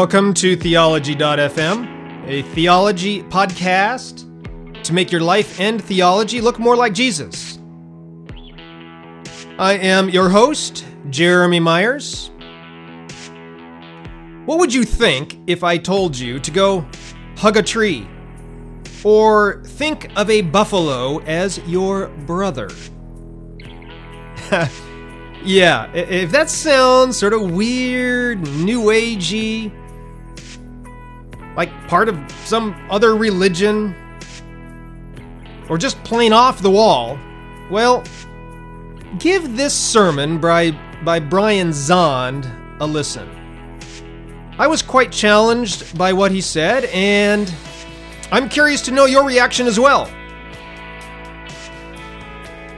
Welcome to Theology.fm, a theology podcast to make your life and theology look more like Jesus. I am your host, Jeremy Myers. What would you think if I told you to go hug a tree? Or think of a buffalo as your brother? yeah, if that sounds sort of weird, new agey, like part of some other religion, or just plain off the wall, well, give this sermon by, by Brian Zahnd a listen. I was quite challenged by what he said, and I'm curious to know your reaction as well.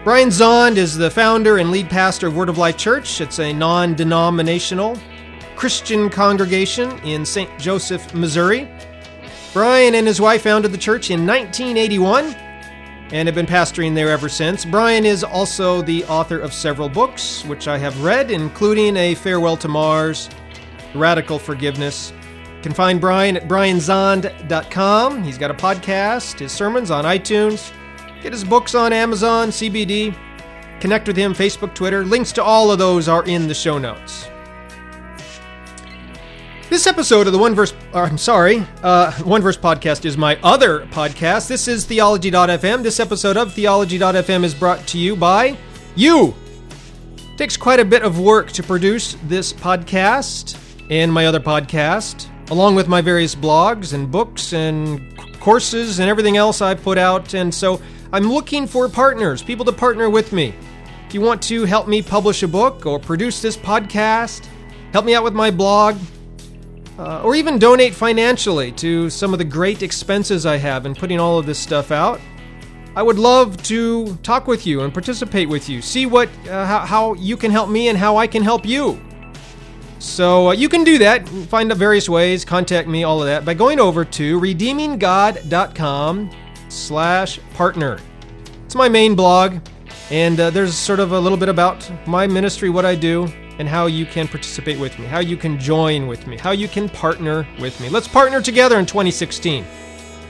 Brian Zahnd is the founder and lead pastor of Word of Life Church. It's a non denominational Christian congregation in St. Joseph, Missouri. Brian and his wife founded the church in 1981 and have been pastoring there ever since. Brian is also the author of several books, which I have read, including A Farewell to Mars, Radical Forgiveness. You can find Brian at brianzahnd.com. He's got a podcast, his sermons on iTunes. Get his books on Amazon, CBD. Connect with him, Facebook, Twitter. Links to all of those are in the show notes. This episode of the One Verse, or, I'm sorry, uh, One Verse podcast is my other podcast. This is Theology.fm. This episode of Theology.fm is brought to you by you. It takes quite a bit of work to produce this podcast and my other podcast, along with my various blogs and books and courses and everything else I put out. And so I'm looking for partners, people to partner with me. If you want to help me publish a book or produce this podcast, help me out with my blog, uh, or even donate financially to some of the great expenses I have in putting all of this stuff out, I would love to talk with you and participate with you, see what uh, how, how, you can help me and how I can help you. So uh, you can do that, find the various ways, contact me, all of that by going over to redeeminggod.com slash partner. It's my main blog, and uh, there's sort of a little bit about my ministry, what I do, and how you can participate with me, how you can join with me, how you can partner with me. Let's partner together in 2016.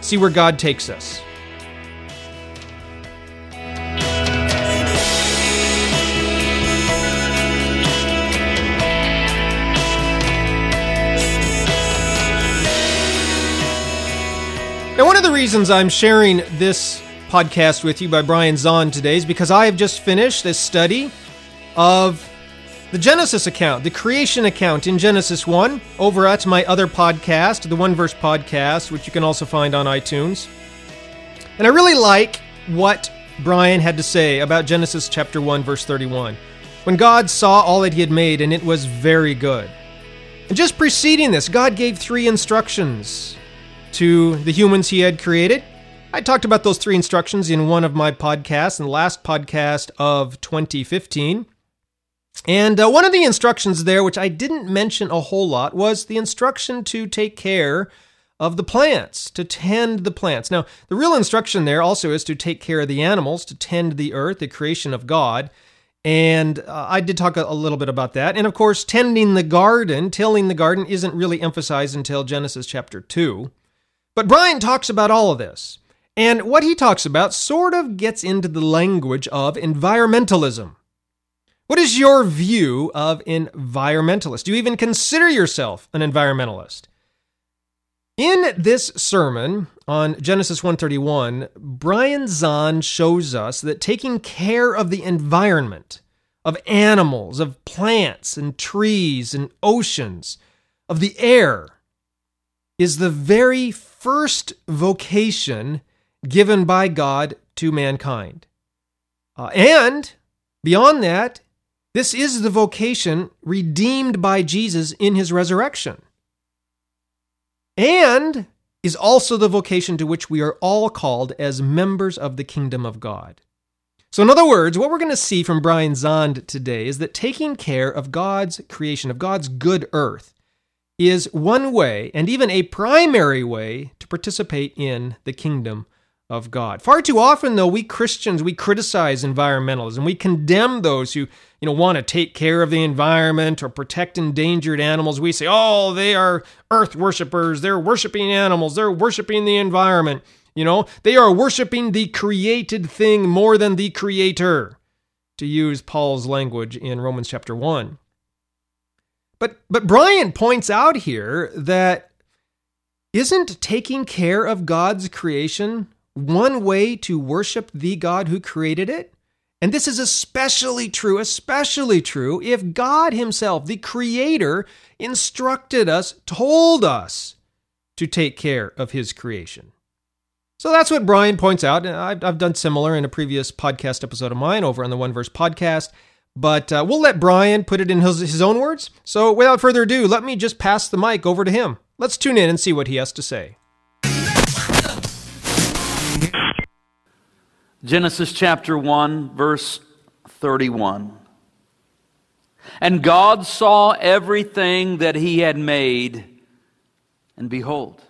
See where God takes us. Now, one of the reasons I'm sharing this podcast with you by Brian Zahnd today is because I have just finished this study of the Genesis account, the creation account in Genesis 1, over at my other podcast, the One Verse Podcast, which you can also find on iTunes. And I really like what Brian had to say about Genesis chapter 1, verse 31. When God saw all that he had made, and it was very good. And just preceding this, God gave three instructions to the humans he had created. I talked about those three instructions in one of my podcasts, in the last podcast of 2015. And uh, one of the instructions there, which I didn't mention a whole lot, was the instruction to take care of the plants, to tend the plants. Now, the real instruction there also is to take care of the animals, to tend the earth, the creation of God. And uh, I did talk a, a little bit about that. And of course, tending the garden, tilling the garden, isn't really emphasized until Genesis chapter 2. But Brian talks about all of this. And what he talks about sort of gets into the language of environmentalism. What is your view of environmentalists? Do you even consider yourself an environmentalist? In this sermon on Genesis 131, Brian Zahnd shows us that taking care of the environment, of animals, of plants and trees and oceans, of the air, is the very first vocation given by God to mankind. Uh, and beyond that, this is the vocation redeemed by Jesus in his resurrection. And is also the vocation to which we are all called as members of the kingdom of God. So, in other words, what we're going to see from Brian Zahnd today is that taking care of God's creation, of God's good earth, is one way, and even a primary way, to participate in the kingdom of God. Far too often, though, we Christians, we criticize environmentalism. We condemn those who, you know, want to take care of the environment or protect endangered animals. We say, oh, they are earth worshippers. They're worshiping animals. They're worshiping the environment. You know, they are worshiping the created thing more than the creator, to use Paul's language in Romans chapter 1. But, but Brian points out here that isn't taking care of God's creation one way to worship the God who created it? And this is especially true, especially true if God Himself, the Creator, instructed us, told us to take care of His creation. So that's what Brian points out. And I've, I've done similar in a previous podcast episode of mine over on the One Verse podcast. But uh, we'll let Brian put it in his, his own words. So without further ado, let me just pass the mic over to him. Let's tune in and see what he has to say. Genesis chapter 1, verse 31. And God saw everything that he had made, and behold,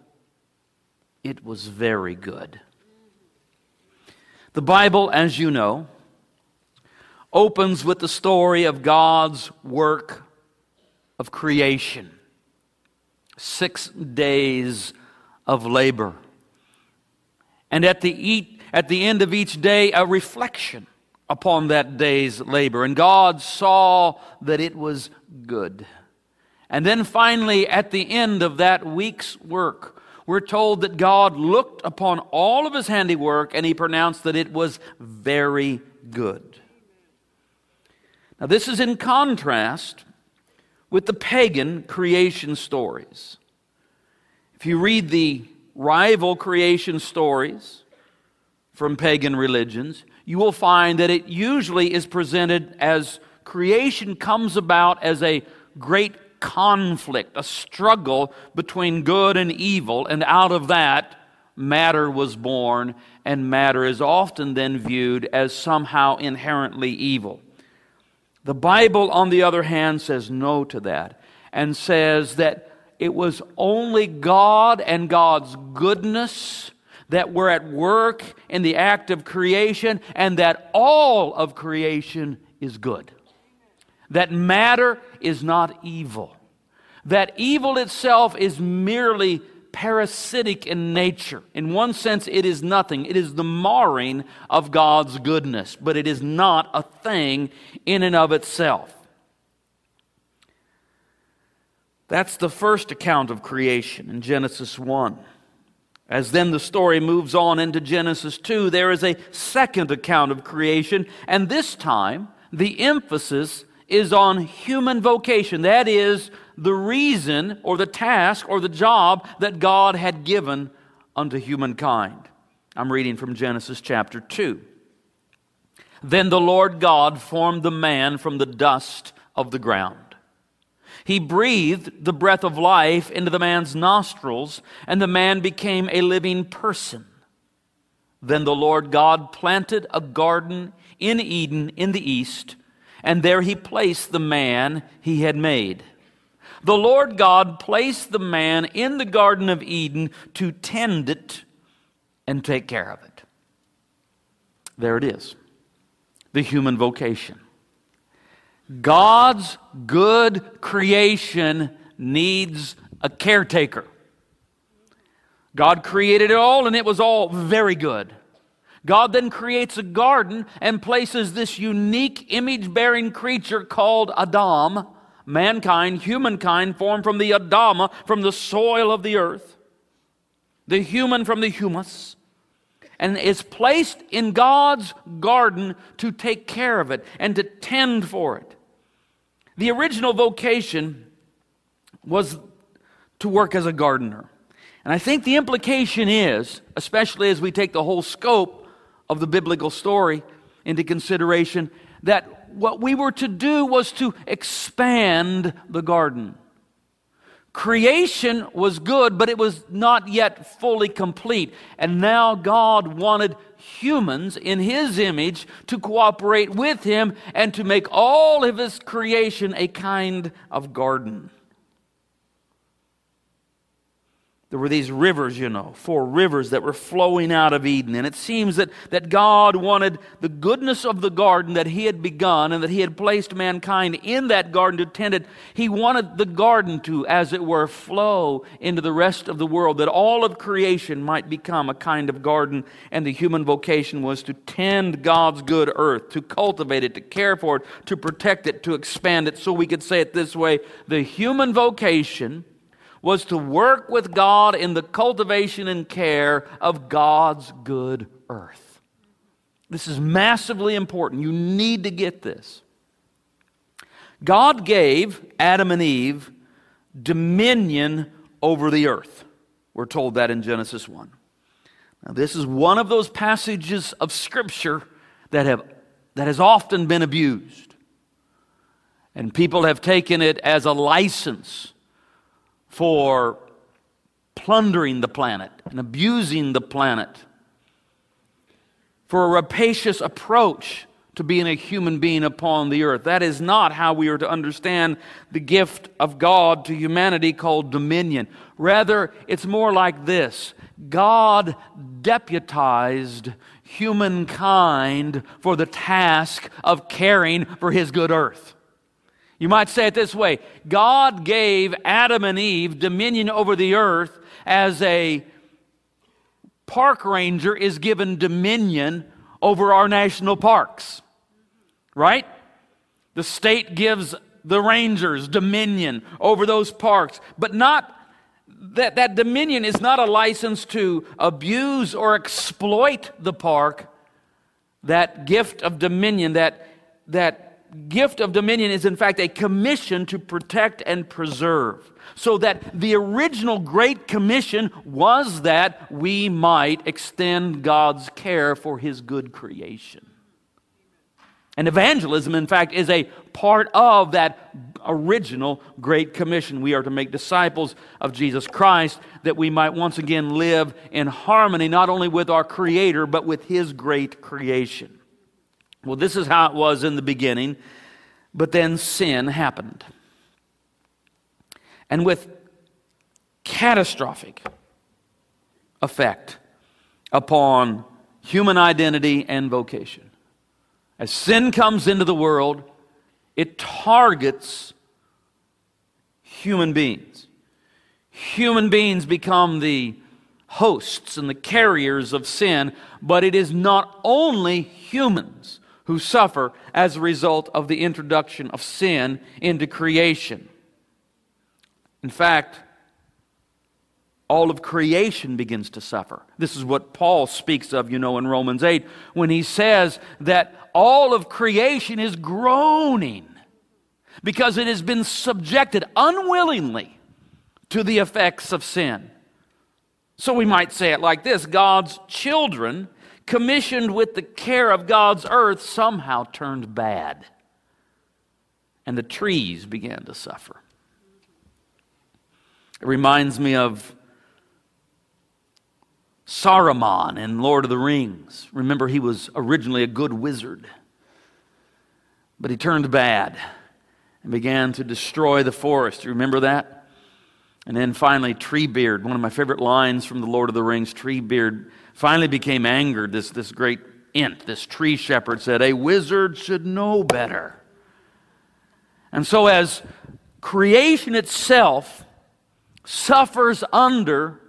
it was very good. The Bible, as you know, opens with the story of God's work of creation. Six days of labor. And at the at the end of each day a reflection upon that day's labor. And God saw that it was good. And then finally, at the end of that week's work, we're told that God looked upon all of his handiwork and he pronounced that it was very good. Now, this is in contrast with the pagan creation stories. If you read the rival creation stories, from pagan religions, you will find that it usually is presented as creation comes about as a great conflict, a struggle between good and evil, and out of that, matter was born, and matter is often then viewed as somehow inherently evil. The Bible, on the other hand, says no to that and says that it was only God and God's goodness that we're at work in the act of creation and that all of creation is good. That matter is not evil. That evil itself is merely parasitic in nature. In one sense, it is nothing. It is the marring of God's goodness, but it is not a thing in and of itself. That's the first account of creation in Genesis 1. As then the story moves on into Genesis 2, there is a second account of creation, and this time the emphasis is on human vocation. That is, the reason or the task or the job that God had given unto humankind. I'm reading from Genesis chapter 2. Then the Lord God formed the man from the dust of the ground he breathed the breath of life into the man's nostrils, and the man became a living person. Then the Lord God planted a garden in Eden in the east, and there he placed the man he had made. The Lord God placed the man in the Garden of Eden to tend it and take care of it. There it is the human vocation. God's good creation needs a caretaker. God created it all and it was all very good. God then creates a garden and places this unique image bearing creature called Adam, mankind, humankind, formed from the Adama, from the soil of the earth, the human from the humus and is placed in God's garden to take care of it and to tend for it. The original vocation was to work as a gardener. And I think the implication is, especially as we take the whole scope of the biblical story into consideration, that what we were to do was to expand the garden. Creation was good, but it was not yet fully complete. And now God wanted humans in His image to cooperate with Him and to make all of His creation a kind of garden. There were these rivers, you know, four rivers that were flowing out of Eden. And it seems that, that God wanted the goodness of the garden that He had begun and that He had placed mankind in that garden to tend it. He wanted the garden to, as it were, flow into the rest of the world, that all of creation might become a kind of garden. And the human vocation was to tend God's good earth, to cultivate it, to care for it, to protect it, to expand it. So we could say it this way the human vocation was to work with God in the cultivation and care of God's good earth. This is massively important. You need to get this. God gave Adam and Eve dominion over the earth. We're told that in Genesis 1. Now, this is one of those passages of Scripture that, have, that has often been abused. And people have taken it as a license for plundering the planet and abusing the planet, for a rapacious approach to being a human being upon the earth. That is not how we are to understand the gift of God to humanity called dominion. Rather, it's more like this God deputized humankind for the task of caring for his good earth. You might say it this way God gave Adam and Eve dominion over the earth as a park ranger is given dominion over our national parks. Right? The state gives the rangers dominion over those parks, but not that, that dominion is not a license to abuse or exploit the park. That gift of dominion, that, that gift of dominion is, in fact, a commission to protect and preserve. So that the original Great Commission was that we might extend God's care for His good creation. And evangelism, in fact, is a part of that original Great Commission. We are to make disciples of Jesus Christ that we might once again live in harmony not only with our Creator, but with His great creation. Well, this is how it was in the beginning, but then sin happened. And with catastrophic effect upon human identity and vocation. As sin comes into the world, it targets human beings. Human beings become the hosts and the carriers of sin, but it is not only humans who suffer as a result of the introduction of sin into creation. In fact, all of creation begins to suffer. This is what Paul speaks of, you know, in Romans 8, when he says that all of creation is groaning because it has been subjected unwillingly to the effects of sin. So we might say it like this God's children commissioned with the care of God's earth, somehow turned bad. And the trees began to suffer. It reminds me of Saruman in Lord of the Rings. Remember, he was originally a good wizard, but he turned bad and began to destroy the forest. You remember that? And then finally, Treebeard, one of my favorite lines from the Lord of the Rings, Treebeard finally became angered. This, this great Ent, this tree shepherd, said, A wizard should know better. And so, as creation itself suffers under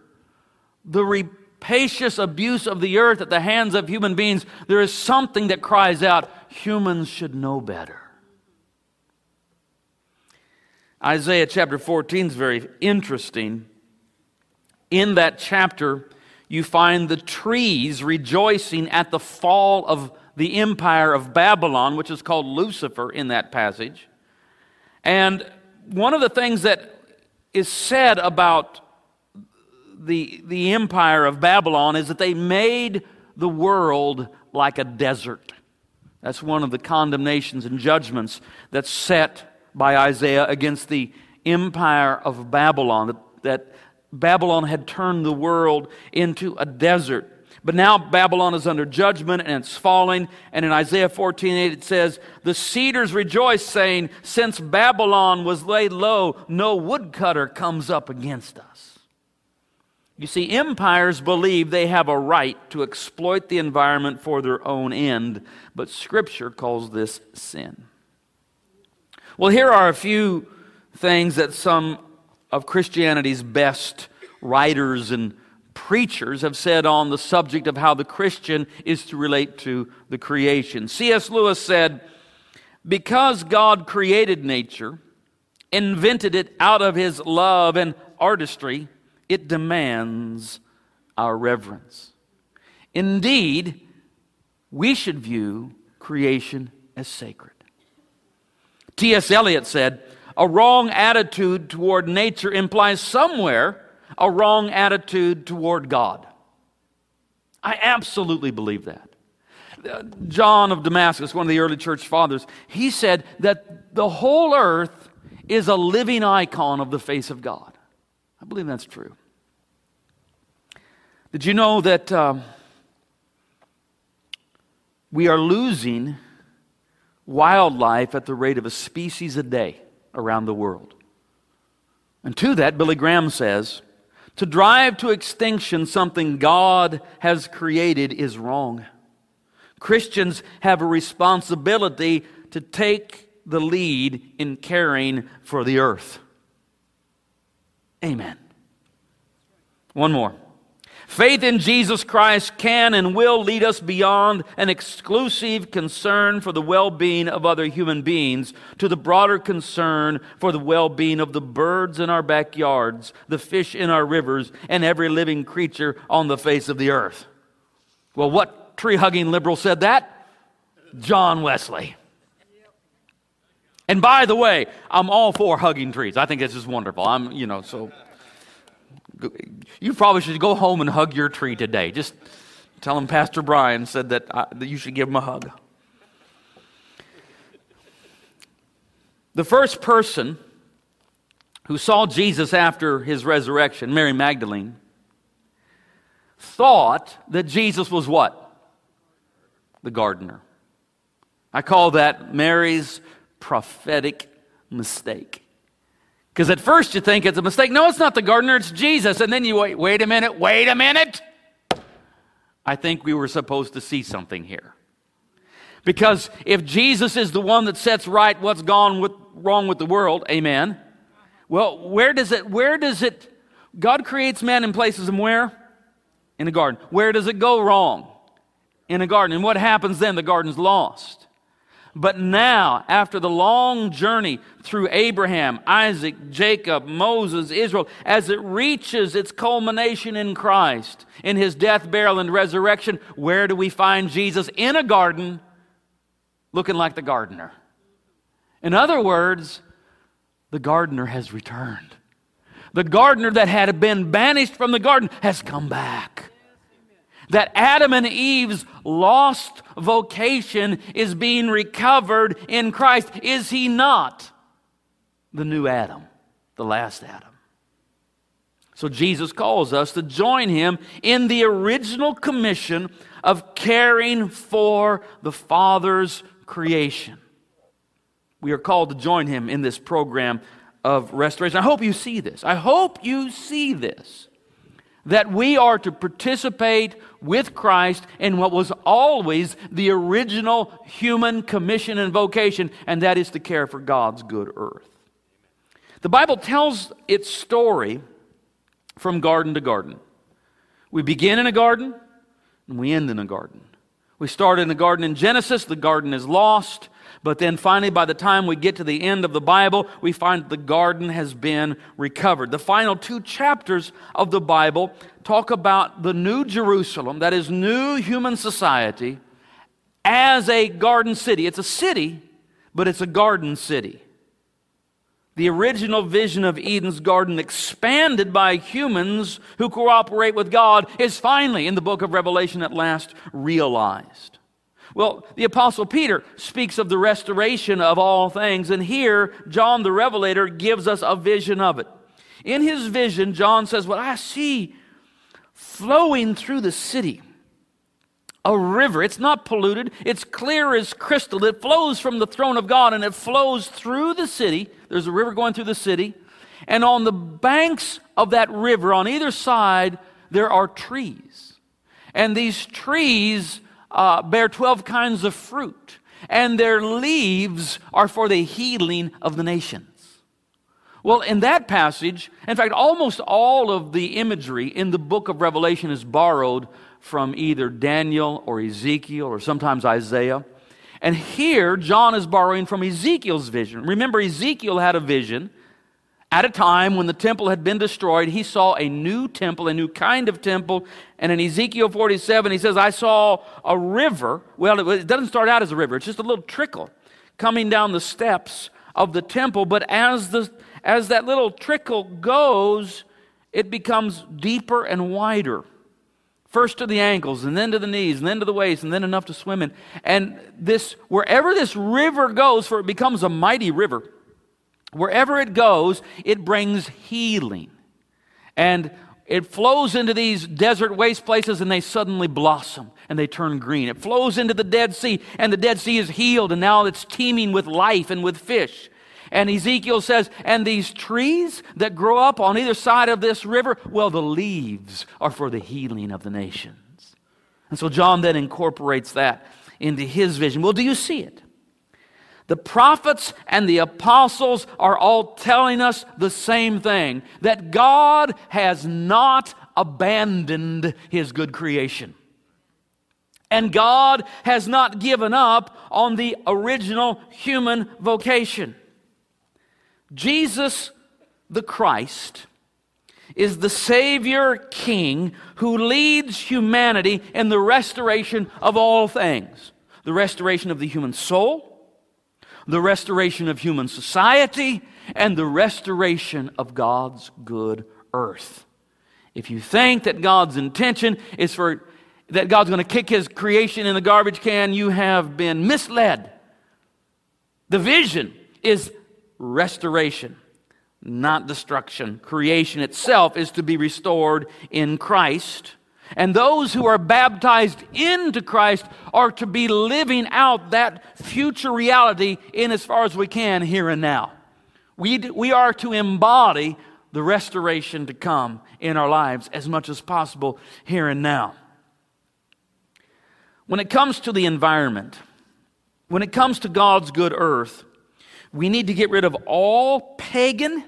the rapacious abuse of the earth at the hands of human beings, there is something that cries out, Humans should know better. Isaiah chapter 14 is very interesting. In that chapter, you find the trees rejoicing at the fall of the empire of Babylon, which is called Lucifer in that passage. And one of the things that is said about the, the empire of Babylon is that they made the world like a desert. That's one of the condemnations and judgments that's set by Isaiah against the empire of Babylon, that, that Babylon had turned the world into a desert. But now Babylon is under judgment and it's falling. And in Isaiah 14 8, it says, The cedars rejoice, saying, Since Babylon was laid low, no woodcutter comes up against us. You see, empires believe they have a right to exploit the environment for their own end, but Scripture calls this sin. Well, here are a few things that some of Christianity's best writers and preachers have said on the subject of how the Christian is to relate to the creation. C.S. Lewis said, Because God created nature, invented it out of his love and artistry, it demands our reverence. Indeed, we should view creation as sacred. T.S. Eliot said, A wrong attitude toward nature implies somewhere a wrong attitude toward God. I absolutely believe that. John of Damascus, one of the early church fathers, he said that the whole earth is a living icon of the face of God. I believe that's true. Did you know that um, we are losing wildlife at the rate of a species a day around the world? And to that, Billy Graham says, to drive to extinction something God has created is wrong. Christians have a responsibility to take the lead in caring for the earth. Amen. One more. Faith in Jesus Christ can and will lead us beyond an exclusive concern for the well being of other human beings to the broader concern for the well being of the birds in our backyards, the fish in our rivers, and every living creature on the face of the earth. Well, what tree hugging liberal said that? John Wesley. And by the way, I'm all for hugging trees. I think this is wonderful. I'm, you know, so you probably should go home and hug your tree today. Just tell him Pastor Brian said that, I, that you should give him a hug. The first person who saw Jesus after his resurrection, Mary Magdalene, thought that Jesus was what? The gardener. I call that Mary's prophetic mistake. Because at first you think it's a mistake. No, it's not the gardener, it's Jesus. And then you wait, wait a minute, wait a minute. I think we were supposed to see something here. Because if Jesus is the one that sets right what's gone with, wrong with the world, amen. Well, where does it, where does it, God creates man and places him where? In a garden. Where does it go wrong? In a garden. And what happens then? The garden's lost. But now, after the long journey through Abraham, Isaac, Jacob, Moses, Israel, as it reaches its culmination in Christ, in his death, burial, and resurrection, where do we find Jesus? In a garden, looking like the gardener. In other words, the gardener has returned. The gardener that had been banished from the garden has come back that Adam and Eve's lost vocation is being recovered in Christ. Is he not the new Adam, the last Adam? So Jesus calls us to join him in the original commission of caring for the Father's creation. We are called to join him in this program of restoration. I hope you see this. I hope you see this that we are to participate with Christ in what was always the original human commission and vocation, and that is to care for God's good earth. The Bible tells its story from garden to garden. We begin in a garden and we end in a garden. We start in the garden in Genesis, the garden is lost. But then finally, by the time we get to the end of the Bible, we find the garden has been recovered. The final two chapters of the Bible talk about the new Jerusalem, that is, new human society, as a garden city. It's a city, but it's a garden city. The original vision of Eden's garden, expanded by humans who cooperate with God, is finally, in the book of Revelation, at last realized. Well, the Apostle Peter speaks of the restoration of all things, and here John the Revelator gives us a vision of it. In his vision, John says, What I see flowing through the city, a river. It's not polluted, it's clear as crystal. It flows from the throne of God and it flows through the city. There's a river going through the city. And on the banks of that river, on either side, there are trees. And these trees uh, bear 12 kinds of fruit, and their leaves are for the healing of the nations. Well, in that passage, in fact, almost all of the imagery in the book of Revelation is borrowed from either Daniel or Ezekiel or sometimes Isaiah. And here, John is borrowing from Ezekiel's vision. Remember, Ezekiel had a vision at a time when the temple had been destroyed. He saw a new temple, a new kind of temple. And in Ezekiel 47, he says, I saw a river. Well, it doesn't start out as a river, it's just a little trickle coming down the steps of the temple. But as, the, as that little trickle goes, it becomes deeper and wider. First to the ankles, and then to the knees, and then to the waist, and then enough to swim in. And this, wherever this river goes, for it becomes a mighty river, wherever it goes, it brings healing. And it flows into these desert waste places and they suddenly blossom and they turn green. It flows into the Dead Sea and the Dead Sea is healed and now it's teeming with life and with fish. And Ezekiel says, and these trees that grow up on either side of this river, well, the leaves are for the healing of the nations. And so John then incorporates that into his vision. Well, do you see it? The prophets and the apostles are all telling us the same thing that God has not abandoned his good creation. And God has not given up on the original human vocation. Jesus the Christ is the Savior King who leads humanity in the restoration of all things the restoration of the human soul, the restoration of human society, and the restoration of God's good earth. If you think that God's intention is for that God's going to kick his creation in the garbage can, you have been misled. The vision is restoration, not destruction. Creation itself is to be restored in Christ. And those who are baptized into Christ are to be living out that future reality in as far as we can here and now. We, we are to embody the restoration to come in our lives as much as possible here and now. When it comes to the environment, when it comes to God's good earth, we need to get rid of all pagan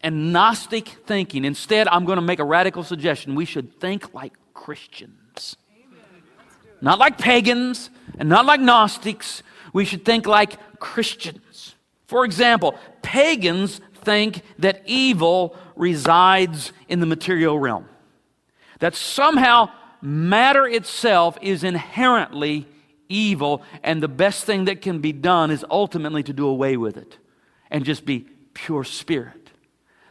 and Gnostic thinking. Instead, I'm going to make a radical suggestion. We should think like Christians. Not like pagans and not like Gnostics. We should think like Christians. For example, pagans think that evil resides in the material realm, that somehow matter itself is inherently evil, and the best thing that can be done is ultimately to do away with it and just be pure spirit.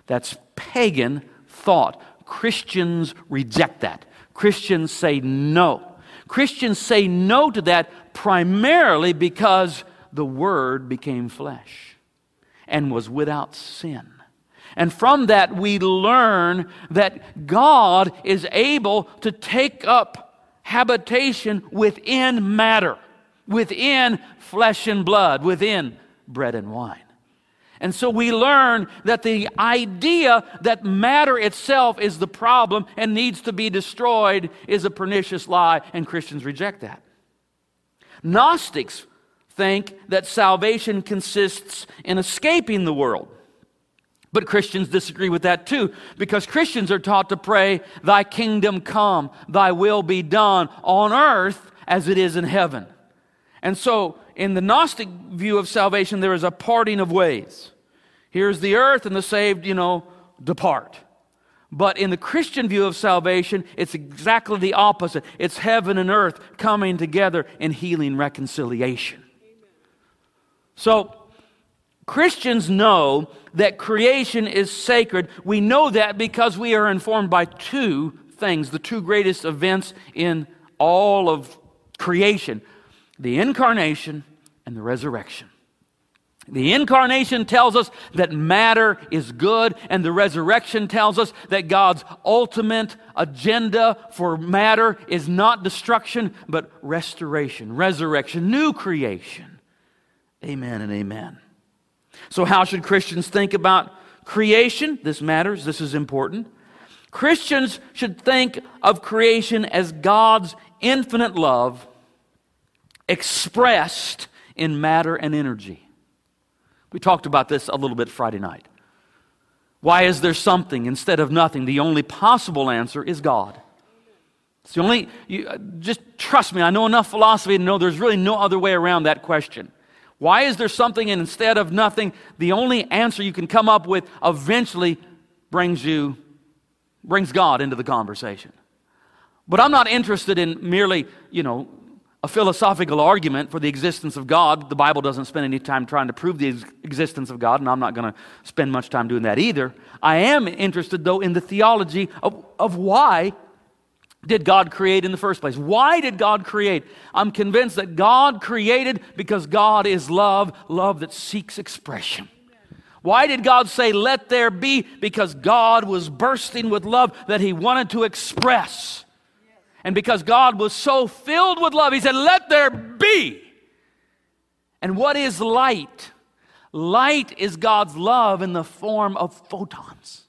That's pagan thought. Christians reject that. Christians say no. Christians say no to that primarily because the Word became flesh and was without sin. And from that, we learn that God is able to take up habitation within matter, within flesh and blood, within bread and wine. And so we learn that the idea that matter itself is the problem and needs to be destroyed is a pernicious lie, and Christians reject that. Gnostics think that salvation consists in escaping the world. But Christians disagree with that too, because Christians are taught to pray, Thy kingdom come, Thy will be done on earth as it is in heaven. And so, in the Gnostic view of salvation, there is a parting of ways. Here's the earth, and the saved, you know, depart. But in the Christian view of salvation, it's exactly the opposite. It's heaven and earth coming together in healing reconciliation. So, Christians know that creation is sacred. We know that because we are informed by two things, the two greatest events in all of creation the incarnation and the resurrection. The incarnation tells us that matter is good, and the resurrection tells us that God's ultimate agenda for matter is not destruction, but restoration, resurrection, new creation. Amen and amen. So, how should Christians think about creation? This matters, this is important. Christians should think of creation as God's infinite love expressed in matter and energy. We talked about this a little bit Friday night. Why is there something instead of nothing? The only possible answer is God. It's the only, you, uh, just trust me, I know enough philosophy to know there's really no other way around that question. Why is there something instead of nothing? The only answer you can come up with eventually brings you, brings God into the conversation. But I'm not interested in merely, you know, a philosophical argument for the existence of God. The Bible doesn't spend any time trying to prove the existence of God, and I'm not going to spend much time doing that either. I am interested, though, in the theology of, of why did God create in the first place? Why did God create? I'm convinced that God created because God is love, love that seeks expression. Why did God say, let there be? Because God was bursting with love that He wanted to express. And because God was so filled with love, He said, let there be. And what is light? Light is God's love in the form of photons.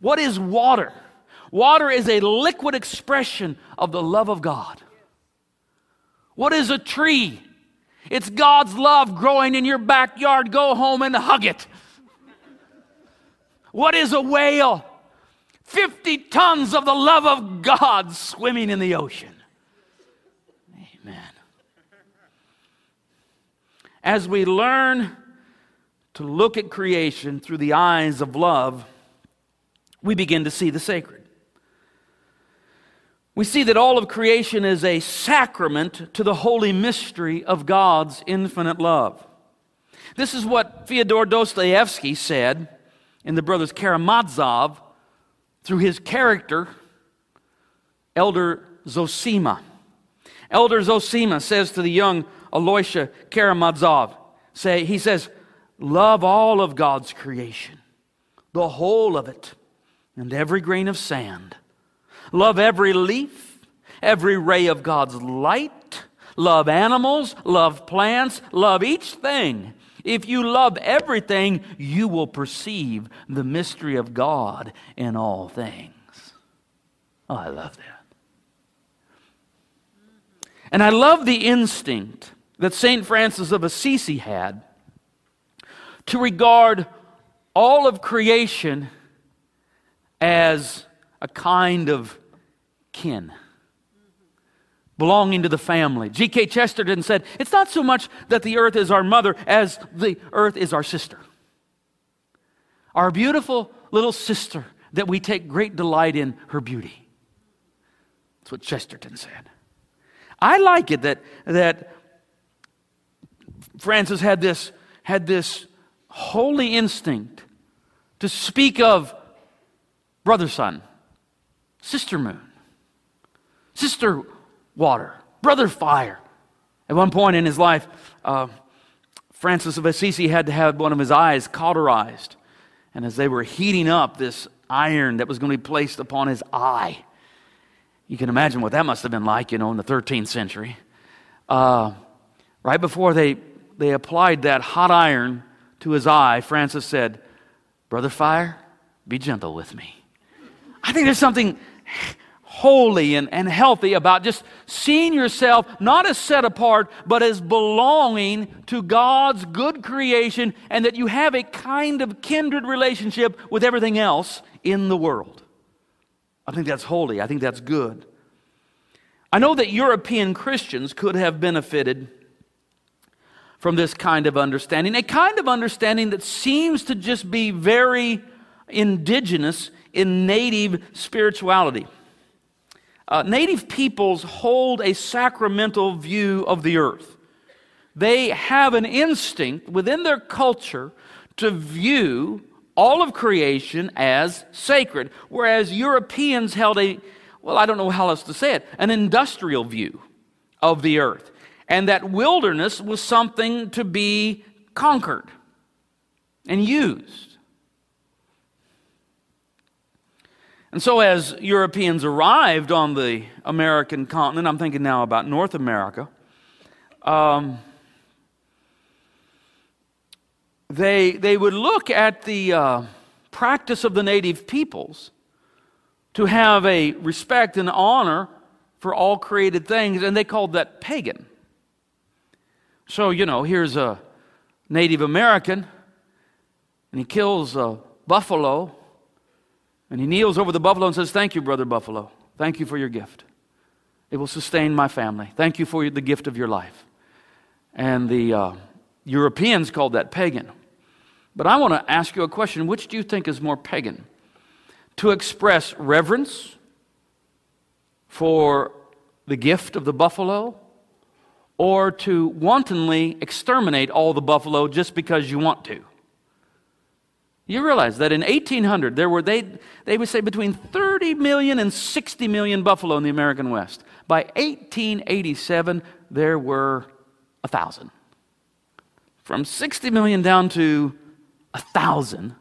What is water? Water is a liquid expression of the love of God. What is a tree? It's God's love growing in your backyard. Go home and hug it. What is a whale? 50 tons of the love of God swimming in the ocean. Amen. As we learn to look at creation through the eyes of love, we begin to see the sacred we see that all of creation is a sacrament to the holy mystery of God's infinite love. This is what Fyodor Dostoevsky said in The Brothers Karamazov through his character, Elder Zosima. Elder Zosima says to the young Alyosha Karamazov, say, he says, Love all of God's creation, the whole of it, and every grain of sand Love every leaf, every ray of God's light. Love animals, love plants, love each thing. If you love everything, you will perceive the mystery of God in all things. Oh, I love that. And I love the instinct that St. Francis of Assisi had to regard all of creation as a kind of kin, belonging to the family. G.K. Chesterton said, It's not so much that the earth is our mother as the earth is our sister. Our beautiful little sister that we take great delight in her beauty. That's what Chesterton said. I like it that, that Francis had this, had this holy instinct to speak of brother sun, sister moon, sister water, brother fire. At one point in his life, uh, Francis of Assisi had to have one of his eyes cauterized. And as they were heating up this iron that was going to be placed upon his eye, you can imagine what that must have been like, you know, in the 13th century. Uh, right before they, they applied that hot iron to his eye, Francis said, Brother Fire, be gentle with me. I think there's something holy and, and healthy about just seeing yourself not as set apart, but as belonging to God's good creation, and that you have a kind of kindred relationship with everything else in the world. I think that's holy. I think that's good. I know that European Christians could have benefited from this kind of understanding, a kind of understanding that seems to just be very indigenous in native spirituality. Uh, native peoples hold a sacramental view of the earth. They have an instinct within their culture to view all of creation as sacred, whereas Europeans held a, well, I don't know how else to say it, an industrial view of the earth. And that wilderness was something to be conquered and used. And so, as Europeans arrived on the American continent, I'm thinking now about North America, um, they, they would look at the uh, practice of the native peoples to have a respect and honor for all created things, and they called that pagan. So, you know, here's a Native American, and he kills a buffalo, and he kneels over the buffalo and says, Thank you, brother buffalo. Thank you for your gift. It will sustain my family. Thank you for the gift of your life. And the uh, Europeans called that pagan. But I want to ask you a question which do you think is more pagan? To express reverence for the gift of the buffalo, or to wantonly exterminate all the buffalo just because you want to? You realize that in 1800, there were, they, they would say between 30 million and 60 million buffalo in the American West. By 1887, there were a thousand. From 60 million down to a thousand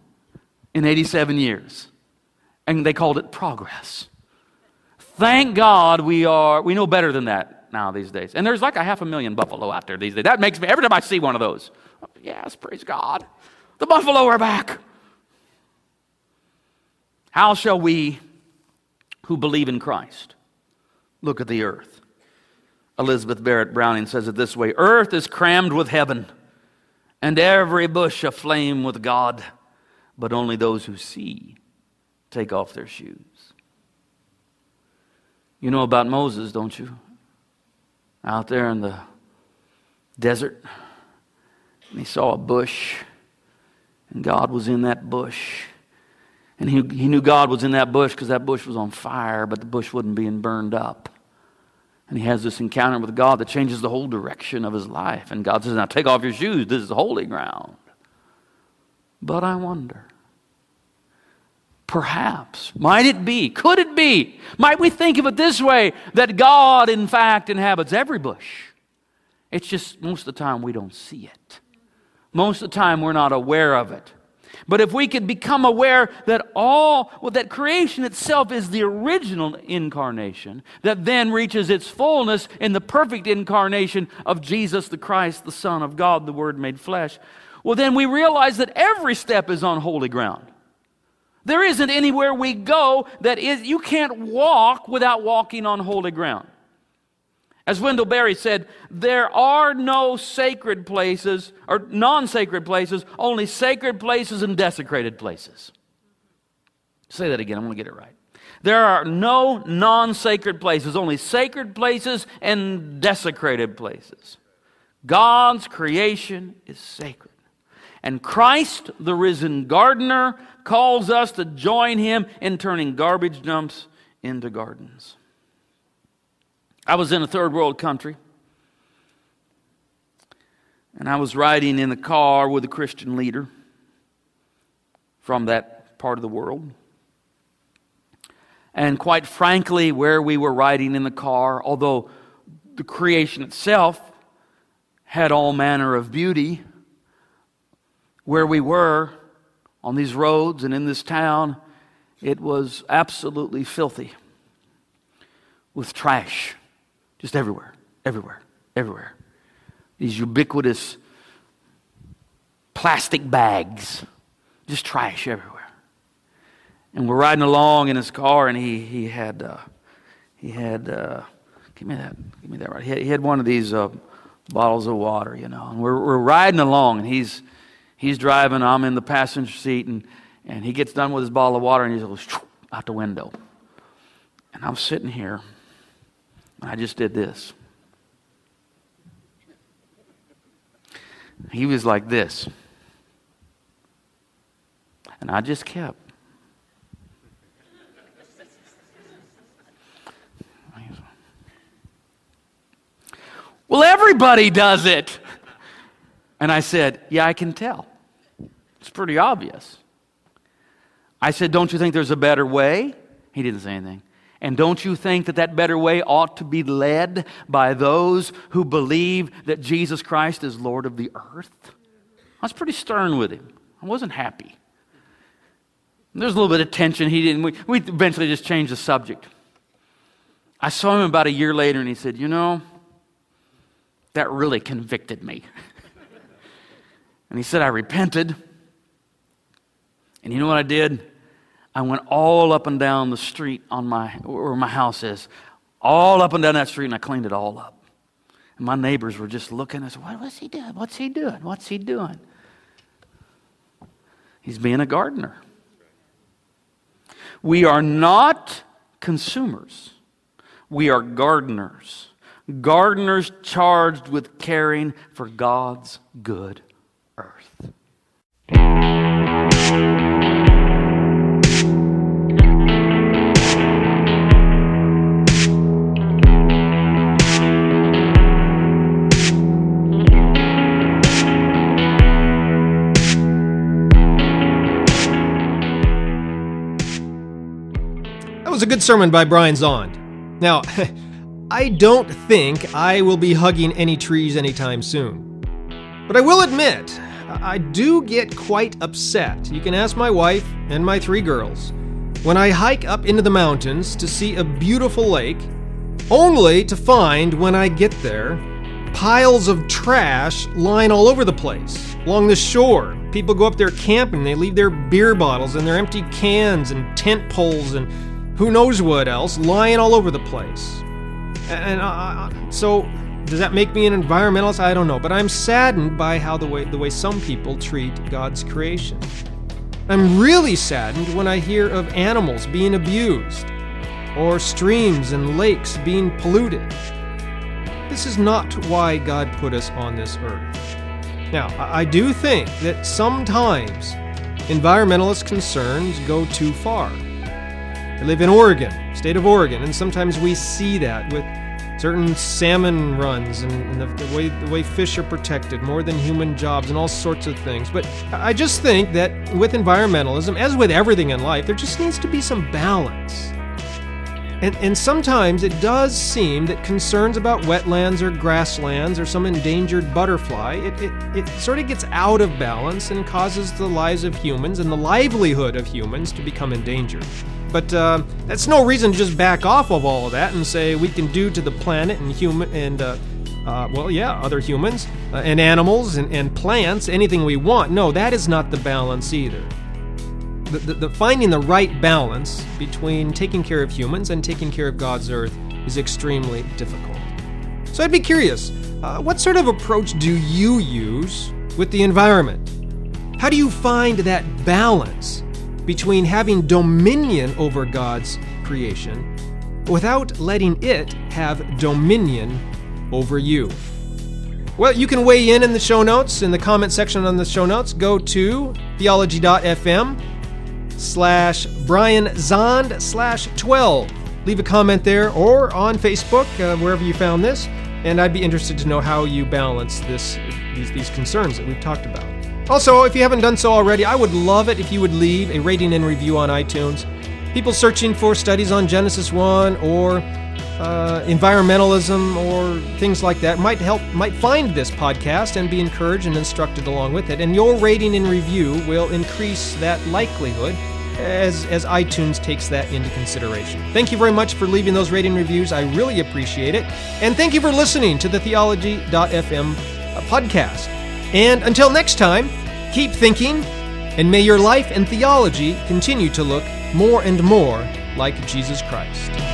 in 87 years. And they called it progress. Thank God we are, we know better than that now these days. And there's like a half a million buffalo out there these days. That makes me, every time I see one of those, oh, yes, praise God. The buffalo are back. How shall we who believe in Christ look at the earth? Elizabeth Barrett Browning says it this way Earth is crammed with heaven, and every bush aflame with God, but only those who see take off their shoes. You know about Moses, don't you? Out there in the desert, and he saw a bush, and God was in that bush. And he, he knew God was in that bush because that bush was on fire, but the bush wasn't being burned up. And he has this encounter with God that changes the whole direction of his life. And God says, Now take off your shoes. This is holy ground. But I wonder, perhaps, might it be, could it be, might we think of it this way that God, in fact, inhabits every bush? It's just most of the time we don't see it. Most of the time we're not aware of it. But if we could become aware that all, well, that creation itself is the original incarnation, that then reaches its fullness in the perfect incarnation of Jesus the Christ, the Son of God, the Word made flesh, well, then we realize that every step is on holy ground. There isn't anywhere we go that is, you can't walk without walking on holy ground. As Wendell Berry said, there are no sacred places or non sacred places, only sacred places and desecrated places. Say that again, I'm going to get it right. There are no non sacred places, only sacred places and desecrated places. God's creation is sacred. And Christ, the risen gardener, calls us to join him in turning garbage dumps into gardens. I was in a third world country. And I was riding in the car with a Christian leader from that part of the world. And quite frankly, where we were riding in the car, although the creation itself had all manner of beauty, where we were on these roads and in this town, it was absolutely filthy with trash just everywhere, everywhere, everywhere. These ubiquitous plastic bags, just trash everywhere. And we're riding along in his car, and he, he had, uh, he had, uh, give me that, give me that right. He had, he had one of these uh, bottles of water, you know. And we're, we're riding along, and he's, he's driving, I'm in the passenger seat, and, and he gets done with his bottle of water, and he goes out the window. And I'm sitting here I just did this. He was like this. And I just kept. Well, everybody does it. And I said, Yeah, I can tell. It's pretty obvious. I said, Don't you think there's a better way? He didn't say anything. And don't you think that that better way ought to be led by those who believe that Jesus Christ is Lord of the earth? I was pretty stern with him. I wasn't happy. There's a little bit of tension. He didn't. We, we eventually just changed the subject. I saw him about a year later, and he said, "You know, that really convicted me." and he said, "I repented." And And you know what I did? I went all up and down the street on my where my house is, all up and down that street, and I cleaned it all up. And my neighbors were just looking and said, What was he doing? What's he doing? What's he doing? He's being a gardener. We are not consumers. We are gardeners. Gardeners charged with caring for God's good sermon by Brian Zahnd. Now, I don't think I will be hugging any trees anytime soon. But I will admit, I do get quite upset. You can ask my wife and my three girls. When I hike up into the mountains to see a beautiful lake, only to find when I get there piles of trash lying all over the place along the shore. People go up there camping, they leave their beer bottles and their empty cans and tent poles and who knows what else lying all over the place. And uh, so, does that make me an environmentalist? I don't know, but I'm saddened by how the way the way some people treat God's creation. I'm really saddened when I hear of animals being abused or streams and lakes being polluted. This is not why God put us on this earth. Now, I do think that sometimes environmentalist concerns go too far. I live in Oregon, state of Oregon, and sometimes we see that with certain salmon runs and, and the, the, way the way fish are protected more than human jobs and all sorts of things. But I just think that with environmentalism, as with everything in life, there just needs to be some balance. And, and sometimes it does seem that concerns about wetlands or grasslands or some endangered butterfly, it, it, it sort of gets out of balance and causes the lives of humans and the livelihood of humans to become endangered. But uh, that's no reason to just back off of all of that and say we can do to the planet and human and uh, uh, well, yeah, other humans uh, and animals and, and plants anything we want. No, that is not the balance either. The, the, the, finding the right balance between taking care of humans and taking care of God's earth is extremely difficult. So I'd be curious, uh, what sort of approach do you use with the environment? How do you find that balance between having dominion over God's creation without letting it have dominion over you. Well, you can weigh in in the show notes, in the comment section on the show notes. Go to theology.fm slash Brian Zahnd slash 12. Leave a comment there or on Facebook, uh, wherever you found this, and I'd be interested to know how you balance this, these, these concerns that we've talked about. Also, if you haven't done so already, I would love it if you would leave a rating and review on iTunes. People searching for studies on Genesis 1 or uh, environmentalism or things like that might help might find this podcast and be encouraged and instructed along with it. And your rating and review will increase that likelihood as, as iTunes takes that into consideration. Thank you very much for leaving those rating reviews. I really appreciate it. And thank you for listening to the Theology.fm podcast. And until next time, keep thinking, and may your life and theology continue to look more and more like Jesus Christ.